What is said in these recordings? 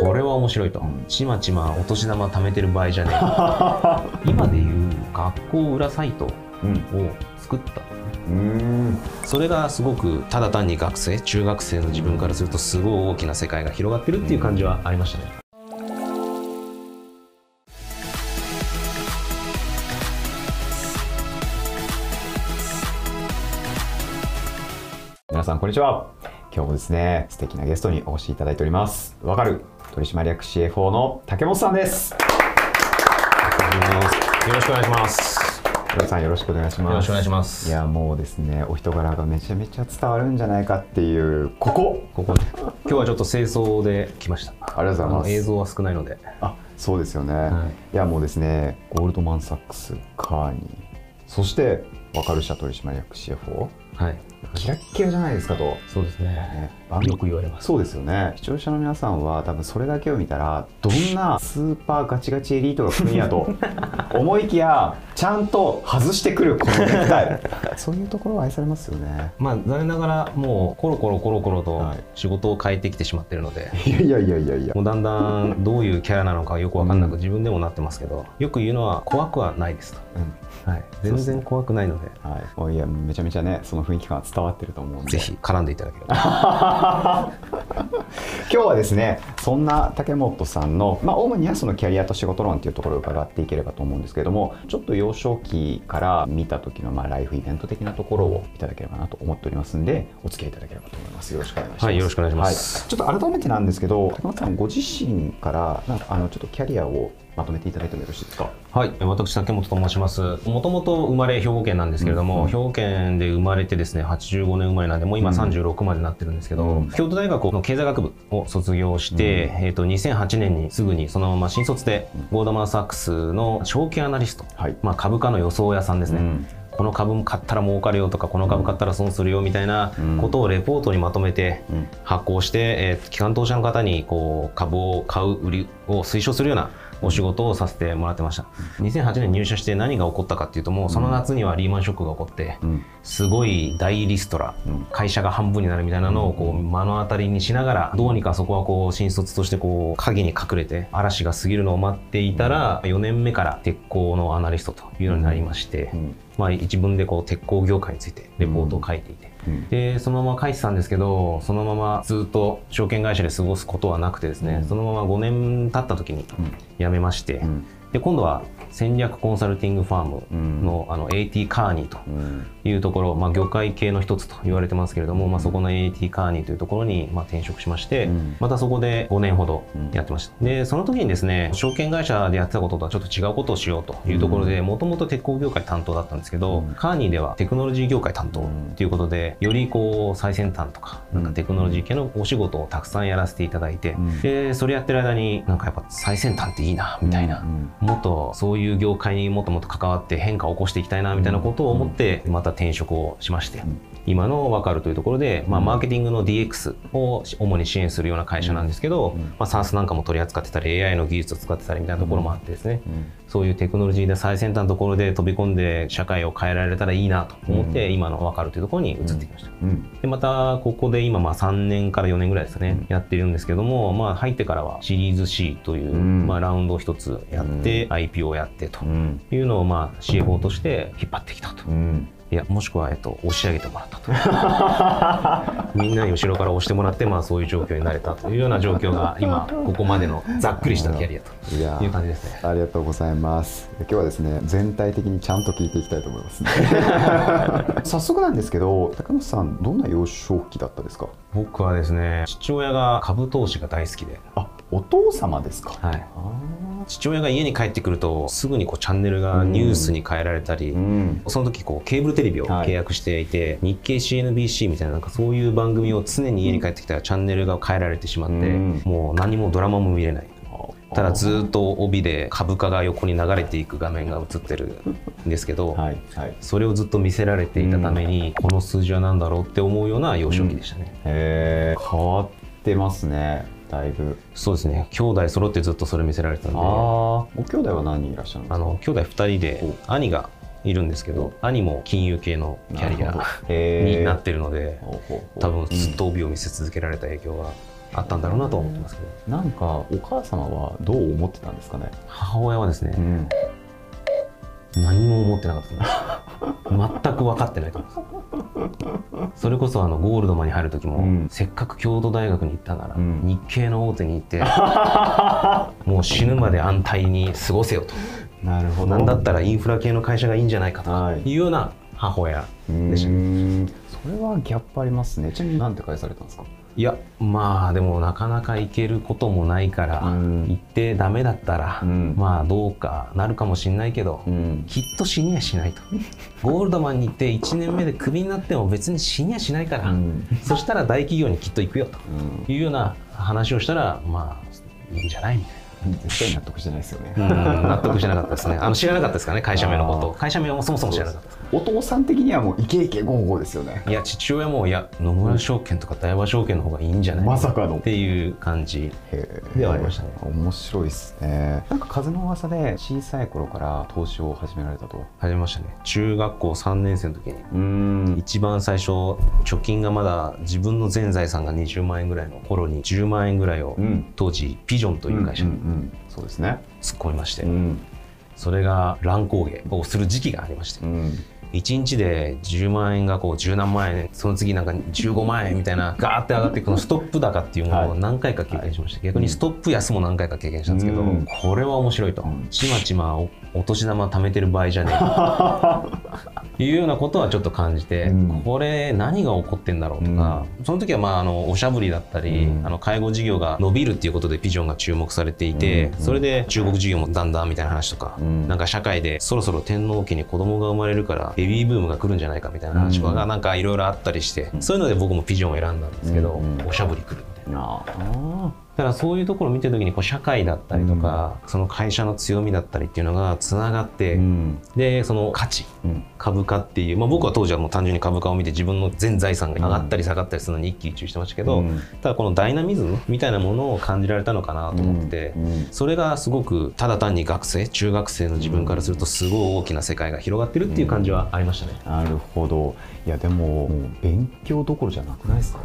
これは面白いと、ちまちまお年玉貯めてる場合じゃねえ。今でいう学校裏サイトを作った。うん。それがすごくただ単に学生中学生の自分からするとすごい大きな世界が広がってるっていう感じはありましたね。皆さんこんにちは今日もですね素敵なゲストにお越しいただいております。わかる取締役 CFO の竹本さんです。よろしくお願いします。黒さんよろしくお願いします。よろしくお願いします。いやもうですねお人柄がめちゃめちゃ伝わるんじゃないかっていうここ。ここ。今日はちょっと清掃で来ました。ありがとうございます。映像は少ないので。あそうですよね、はい、いやもうですねゴールドマン・サックスカーニーそしてわかる社取締役 CFO はいキラッキラじゃないですかと。そうですね。ね。よく言われます。そうですよね。視聴者の皆さんは多分それだけを見たらどんなスーパーガチガチエリートが来るんやと 思いきやちゃんと外してくるこのネクタイ。そういうところは愛されますよね。まあ残念ながらもうコロコロコロコロと仕事を変えてきてしまってるので、はい、いやいやいやいや。もうだんだんどういうキャラなのかよく分かんなく自分でもなってますけど、よく言うのは怖くはないですと、うん、はい、全然怖くないので。はい、いやめちゃめちゃねその雰囲気感伝わってると思うんで。ぜひ絡んでいただければ。今日はですねそんな竹本さんの、まあ、主にはそのキャリアと仕事論というところを伺っていければと思うんですけれどもちょっと幼少期から見た時のまあライフイベント的なところをいただければなと思っておりますんでお付き合いいただければと思います。よろしくお願いします、はい、よろしくお願いします、はい、ちょっと改めてなんですけど竹本さんご自身からなんかあのちょっとキャリアをまとめていただいてもよろしいですか？はい。私竹本と申します。もともと生まれ兵庫県なんですけれども、うん、兵庫県で生まれてですね85年生まれなんでもう今36までなってるんですけど、うん、京都大学の経済学部を卒業して、うん、えー、と2008年にすぐにそのまま新卒でゴールドマン・サックスの証券アナリスト、はい、まあ、株価の予想屋さんですね、この株買ったら儲かるよとかこの株買ったら損するよみたいなことをレポートにまとめて発行して、えー、機関投資家の方にこう株を買う売りを推奨するようなお仕事をさせてもらってました。2008年入社して何が起こったかっていうともうその夏にはリーマンショックが起こって、すごい大リストラ、会社が半分になるみたいなのをこう目の当たりにしながらどうにかそこはこう新卒としてこう影に隠れて嵐が過ぎるのを待っていたら4年目から鉄鋼のアナリストというのになりまして、まあ、自分でこう鉄鋼業界についてレポートを書いていて、うん、でそのまま書いてたんですけどそのままずっと証券会社で過ごすことはなくてですね、うん、そのまま5年経った時に辞めまして、で今度は戦略コンサルティングファームの,、あの AT カーニーというところ、まあ、業界系の一つと言われてますけれども、まあ、そこの AT カーニーというところにまあ転職しまして、またそこで5年ほどやってました。でその時にですね証券会社でやってたこととはちょっと違うことをしようというところでもともと鉄鋼業界担当だったんですけど、カーニーではテクノロジー業界担当ということでよりこう最先端とかなんかテクノロジー系のお仕事をたくさんやらせていただいて、でそれやってる間になんかやっぱ最先端っていいなみたいな、もっとそういう業界にもっともっと関わって変化を起こしていきたいなみたいなことを思ってまた転職をしまして、今の分かるというところで、まあ、マーケティングの DX を主に支援するような会社なんですけど、まあ、SARS なんかも取り扱ってたり AI の技術を使ってたりみたいなところもあってですね、そういうテクノロジーで最先端のところで飛び込んで社会を変えられたらいいなと思って、今の分かるというところに移ってきました、でまたここで今まあ3年から4年ぐらいですね、やっているんですけども、まあ、入ってからはシリーズ C という、まあ、ラウンドを一つやって、IPO をやってというのをまあ CFO として引っ張ってきたと。いやもしくは、えっと、押し上げてもらったと。みんなに後ろから押してもらって、まあ、そういう状況になれたというような状況が今ここまでのざっくりしたキャリアという感じですね。ありがとうございます。今日はです。ね全体的にちゃんと聞いていきたいと思います、ね、早速なんですけど高野さんどんな幼少期だったですか？僕はですね父親が株投資が大好きで。あお父様ですか？はい父親が家に帰ってくるとすぐにこうチャンネルがニュースに変えられたり、うん、その時こうケーブルテレビを契約していて、はい、日経 CNBC みたいななんかそういう番組を常に家に帰ってきたらチャンネルが変えられてしまって、うん、もう何もドラマも見れない。ただずっと帯で株価が横に流れていく画面が映ってるんですけど、はいはい、それをずっと見せられていたために、この数字は何だろうって思うような幼少期でしたね。うん、へ変わってますねだいぶ。そうですね。兄弟揃ってずっとそれ見せられてたんで。あご兄弟は何人いらっしゃるんですか？あの兄弟2人で兄がいるんですけど兄も金融系のキャリア になってるので多分ずっと帯を見せ続けられた影響はあったんだろうなとは思ってますけど。なんかお母様はどう思ってたんですかね、母親はですね、ん、何も思ってなかった。です全く分かってないと思います。それこそあのゴールドマンに入る時も、うん。せっかく京都大学に行ったなら、うん。日系の大手に行って もう死ぬまで安泰に過ごせよと。なるほなんだったらインフラ系の会社がいいんじゃないかとはい。いうような母親うでしたそれはギャップありますね。ちなみに何て返されたんですか？いやまあでもなかなか行けることもないから、うん。行ってダメだったら、うん。まあどうかなるかもしんないけど、ん。きっと死にはしないと。ゴールドマンに行って1年目でクビになっても別に死にはしないから、うん。そしたら大企業にきっと行くよとうん。いうような話をしたらまあいいんじゃないみたい絶対納得してないですよね、納得してなかったですね。あの知らなかったですからね会社名のこと。会社名もそもそも知らなかったお父さん的にはもうイケイケゴーゴーですよね。いや父親もいや野村証券とか大和証券の方がいいんじゃないまさかの。っていう感じではありましたね。面白いですね。なんか風の噂で小さい頃から投資を始められたと。始めましたね。中学校3年生の時に。うん。一番最初貯金がまだ自分の全財産が20万円ぐらいの頃に10万円ぐらいをうん。当時ピジョンという会社にそうですね。突っ込みまして。ん。それが乱高下。をする時期がありまして。うん。1日で10万円がこう10何万円その次なんか15万円みたいなガーって上がっていくこのストップ高っていうものを何回か経験しまして。逆にストップ安も何回か経験したんですけどうん。これは面白いと。ん。ちまちまおお年玉貯めてる場合じゃねえ いうようなことはちょっと感じて、うん。これ何が起こってんだろうとか、その時はまああのおしゃぶりだったり、うん。あの介護事業が伸びるっていうことでピジョンが注目されていて、うん。それで中国事業もだんだんみたいな話とか、うん。なんか社会でそろそろ天皇家に子供が生まれるからベビーブームが来るんじゃないかみたいな話とかがなんかいろいろあったりして、そういうので僕もピジョンを選んだんですけど、うんおしゃぶり来るみたいな。だからそういうところを見てる時にこう社会だったりとか、その会社の強みだったりっていうのがつながって、うん。でその価値うん。株価っていう、まあ、僕は当時はもう単純に株価を見て自分の全財産が上がったり下がったりするのに一喜一憂してましたけど、うん。ただこのダイナミズムみたいなものを感じられたのかなと思って、うん。うん。それがすごくただ単に学生中学生の自分からするとすごい大きな世界が広がってるっていう感じはありましたね。なるほど。いやでも勉強どころじゃなくないですか？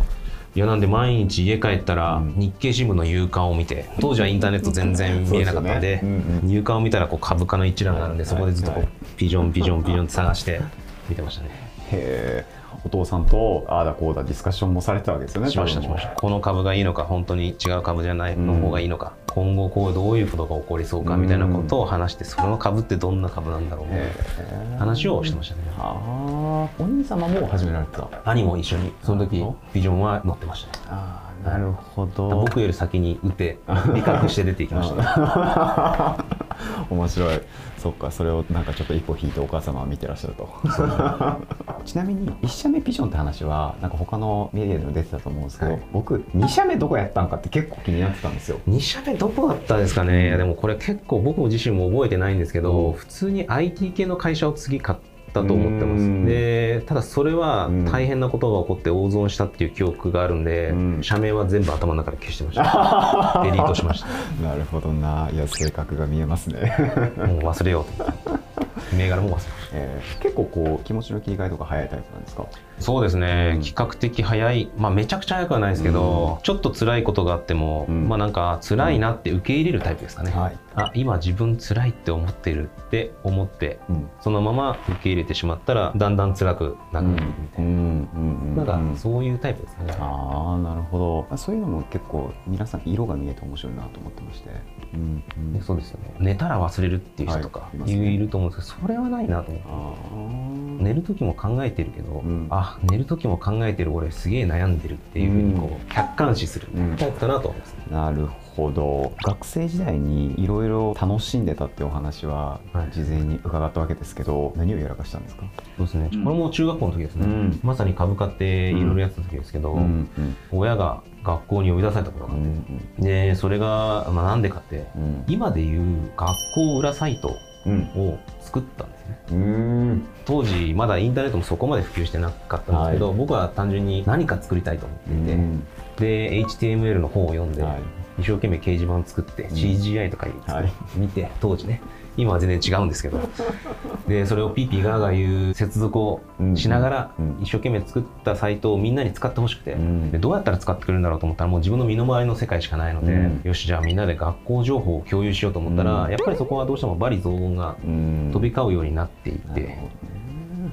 いやなんで毎日家帰ったらうん。日経新聞の夕刊を見て当時はインターネット全然見えなかったんで夕刊を見たらこう株価の一覧があるんでそこでずっとこはいうピジョンピジョンピジョンって探して見てましたね。へえお父さんとああだこうだディスカッションもされてたわけですよねしましたしました。この株がいいのか本当に違う株じゃないうんの方がいいのか、今後こうどういうことが起こりそうかみたいなことを話してその株ってどんな株なんだろうみたいへなえ。話をしてましたね。ああお兄様も始められてた兄も一緒にその時ビジョンは乗ってましたね。ああなるほど。僕より先に打て理覚して出ていきましたね 面白い。そっかそれをなんかちょっと一歩引いてお母様は見てらっしゃると。ちなみに1社目ピジョンって話はなんか他のメディアでも出てたと思うんですけど、はい。僕2社目どこやったんかって結構気になってたんですよ。2社目どこだったですかね。いやでもこれ結構僕自身も覚えてないんですけど、うん。普通に IT 系の会社を次買ったと思ってまうん。すでただそれはうん。大変なことが起こって大損したっていう記憶があるんで、うん。社名は全部頭の中で消してました。デリートしました。なるほどな。いや性格が見えますね、もう忘れようと 銘柄も忘れましたえー結構こう気持ちの切り替えとか早いタイプなんですか？そうですね、うん。比較的早い、まあ、めちゃくちゃ早くはないですけど、ちょっと辛いことがあっても、うん。まあなんか辛いなって受け入れるタイプですかね、はい。あ今自分辛いって思ってるって思ってうん。そのまま受け入れてしまったらだんだん辛くなくなるみたいな、うん。かうん。そういうタイプですかね、ああなるほど。あそういうのも結構皆さん色が見えて面白いなと思ってまして、うん。うん。でそうですよね。寝たら忘れるっていう人とかはい。いね。いると思うんですけどそれはないなと思っ寝る時も考えてるけど、ん。あ寝る時も考えてる俺すげえ悩んでるっていうふうにこう客観視する。うんタイプだなと思いますね、なるほど。学生時代にいろいろ楽しんでたってお話ははい。事前に伺ったわけですけど、何をやらかしたんですか、そうですね、これも中学校の時ですね、うん。まさに株価っていろいろやってた時ですけど、うん。親が学校に呼び出されたことがあっうん。て、でそれが、まあ、なんでかってうん。今でいう学校裏サイトうん。を作ったんうん。当時まだインターネットもそこまで普及してなかったんですけど、は僕は単純に何か作りたいと思っていて、うんで HTML の本を読んで、はい。一生懸命掲示板作って CGI とかはい。見て、当時ね今は全然違うんですけど。でそれをピーピーガーガー言う接続をしながらうん。一生懸命作ったサイトをみんなに使ってほしくて、うん。でどうやったら使ってくれるんだろうと思ったらもう自分の身の回りの世界しかないので、うん。よしじゃあみんなで学校情報を共有しようと思ったら、うん。やっぱりそこはどうしても罵詈雑言がうん。飛び交うようになっていて、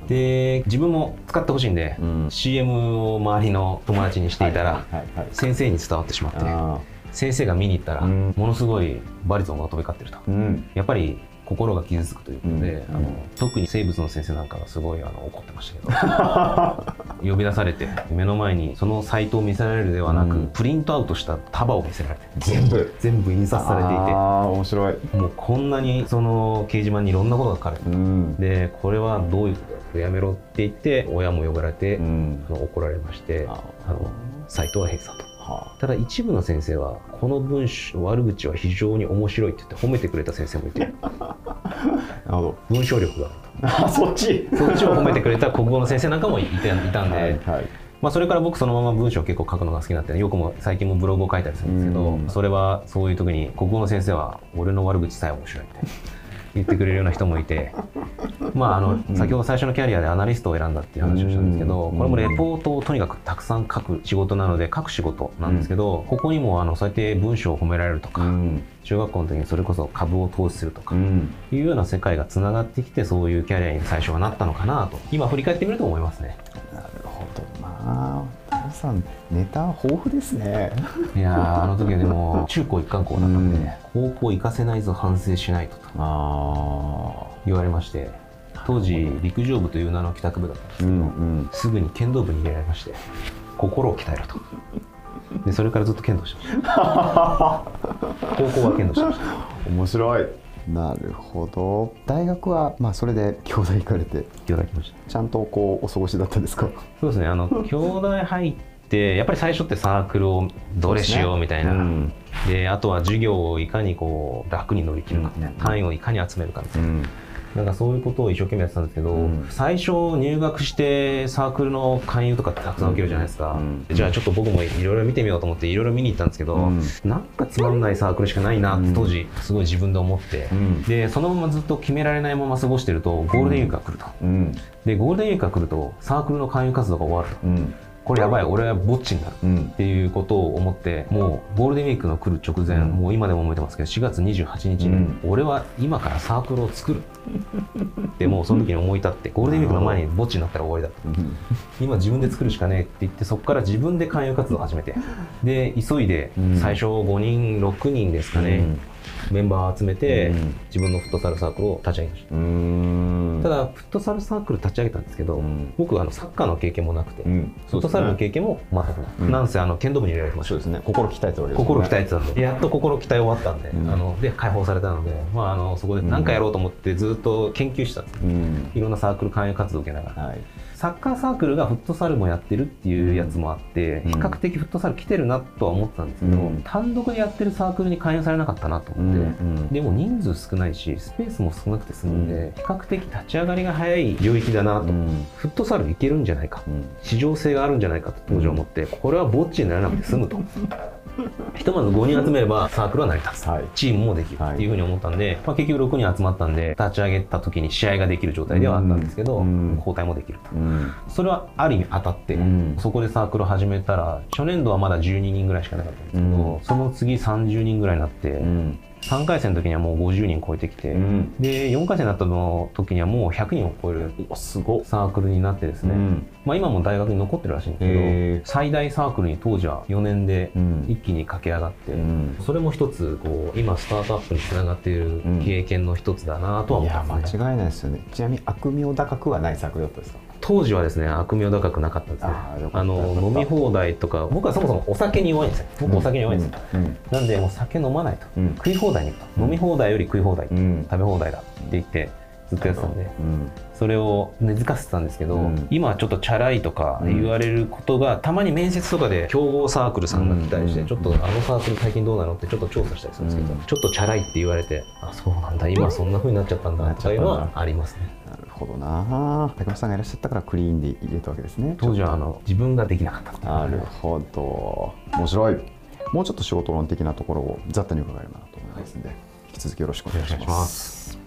で自分も使ってほしいんで、うん。CM を周りの友達にしていたら、先生に伝わってしまってあ先生が見に行ったら、うん。ものすごい罵詈雑言が飛び交ってると。ーうん。やっぱり心が傷つくということで、うん。あの特に生物の先生なんかがすごいあの怒ってましたけど 呼び出されて目の前にそのサイトを見せられるではなく、うん。プリントアウトした束を見せられて全部。全部印刷されていて。ああ面白い。もうこんなにその掲示板にいろんなことが書かれてるうん。でこれはどういうことだやめろって言って親も呼ばれて、うん。あの怒られましてああのサイトは閉鎖とはただ一部の先生はこの文章悪口は非常に面白いって言って褒めてくれた先生もいて。あなるほど。文章力が。あるあそっち。とそっちを褒めてくれた国語の先生なんかもいたんで、はいはい。まあ、それから僕そのまま文章を結構書くのが好きになってよくも最近もブログを書いたりするんですけど、うん。それはそういう時に国語の先生は俺の悪口さえ面白いみたいな言ってくれるような人もいて まああの先ほど最初のキャリアでアナリストを選んだっていう話をしたんですけどうん。これもレポートをとにかくたくさん書く仕事なので書く仕事なんですけどここにもあのそうやって文章を褒められるとかうん。中学校の時にそれこそ株を投資するとかうん。いうような世界がつながってきてそういうキャリアに最初はなったのかなと今振り返ってみると思いますね。なるほどなタさんネタ豊富ですね。いやーあの時はでも中高一貫校だったんで、うん。高校行かせないぞ反省しないととあ言われまして当時陸上部という名の帰宅部だったんですけうど、んうん。すぐに剣道部に入れられまして心を鍛えろと。でそれからずっと剣道してました。高校は剣道してました。面白いなるほど。大学はまあそれで京大行かれて。いただきました。ちゃんとこうお過ごしだったんですか？そうですね。あの 京大入ってやっぱり最初ってサークルをどれしようみたいな。うん。であとは授業をいかにこう楽に乗り切るかみたいな、うん。単位をいかに集めるかみたいな。うんなんかそういうことを一生懸命やってたんですけど、うん。最初入学してサークルの勧誘とかってたくさん受けるじゃないですか、うん。じゃあちょっと僕もいろいろ見てみようと思っていろいろ見に行ったんですけど、うん。なんかつまんないサークルしかないなって当時すごい自分で思って、うん。でそのままずっと決められないまま過ごしてるとゴールデンウィークが来ると、うん。でゴールデンウィークが来るとサークルの勧誘活動が終わると。うんこれやばい俺はぼっちになるうん。っていうことを思ってもうゴールデンウィークの来る直前、うん。もう今でも覚えてますけど4月28日に、うん。俺は今からサークルを作る。でもうその時に思い立ってゴールデンウィークの前に墓地になったら終わりだとうん。今自分で作るしかねえって言ってそこから自分で勧誘活動を始めて。で急いでうん。最初5人6人ですかね、メンバーを集めて、うん。自分のフットサルサークルを立ち上げました、うん。ただフットサルサークル立ち上げたんですけど、うん。僕はあのサッカーの経験もなくて、うん。フットサルの経験も全くない、うんなんせあの剣道部に入れられてました。ですね。心鍛えており心鍛えてたんで。やっと心鍛え終わったんで,、うん。あので解放されたので、まあ、あのそこで何かやろうと思ってずっと研究したんです、うん。いろんなサークル勧誘活動を受けながら。はいサッカーサークルがフットサルもやってるっていうやつもあって、うん。比較的フットサル来てるなとは思ってたんですけど、うん。単独でやってるサークルに勧誘されなかったなと思って、うんでも人数少ないしスペースも少なくて済むんで、比較的立ち上がりが早い領域だなと、うん。フットサルいけるんじゃないか、うん。市場性があるんじゃないかと当時思って、これはぼっちにならなくて済むと ひとまず5人集めればサークルは成り立つ、はい。チームもできるっていうふうに思ったんで、まあ、結局6人集まったんで立ち上げた時に試合ができる状態ではあったんですけど、うん。交代もできると。うん。それはある意味当たって、うん。そこでサークルを始めたら初年度はまだ12人ぐらいしかなかったんですけど、うん。その次30人ぐらいになって、うん3回戦の時にはもう50人超えてきて、うん。で4回戦になったの時にはもう100人を超えるサークルになってですね、うん。まあ、今も大学に残ってるらしいんですけど、最大サークルに当時は4年でうん。一気に駆け上がって、うん。それも一つこう今スタートアップにつながっている経験の一つだなとは思っていやますね、間違いないですよね。ちなみに悪名高くはないサークルだったんですか？当時はですね悪名高くなかったですね。あの飲み放題とか僕はそもそもお酒に弱いんですよ。僕お酒に弱いんですよ、うん。なんでもう酒飲まないと、うん。食い放題に行くと。飲み放題より食い放題、うん。食べ放題だって言ってずっとやってたんで。うんそれを根付かせてたんですけど、うん。今はちょっとチャラいとか言われることが、たまに面接とかで競合サークルさんが来たりして、うん。ちょっとあのサークル最近どうなのってちょっと調査したりするんですけど、うん。ちょっとチャラいって言われてあそうなんだ今そんな風になっちゃったんだとかいうのはありますね。なるほどな。竹本さんがいらっしゃったからクリーンで入れたわけですね。当時はあの自分ができなかったなるほど。面白い。もうちょっと仕事論的なところを雑多に伺えればなと思いますので引き続きよろしくお願いします。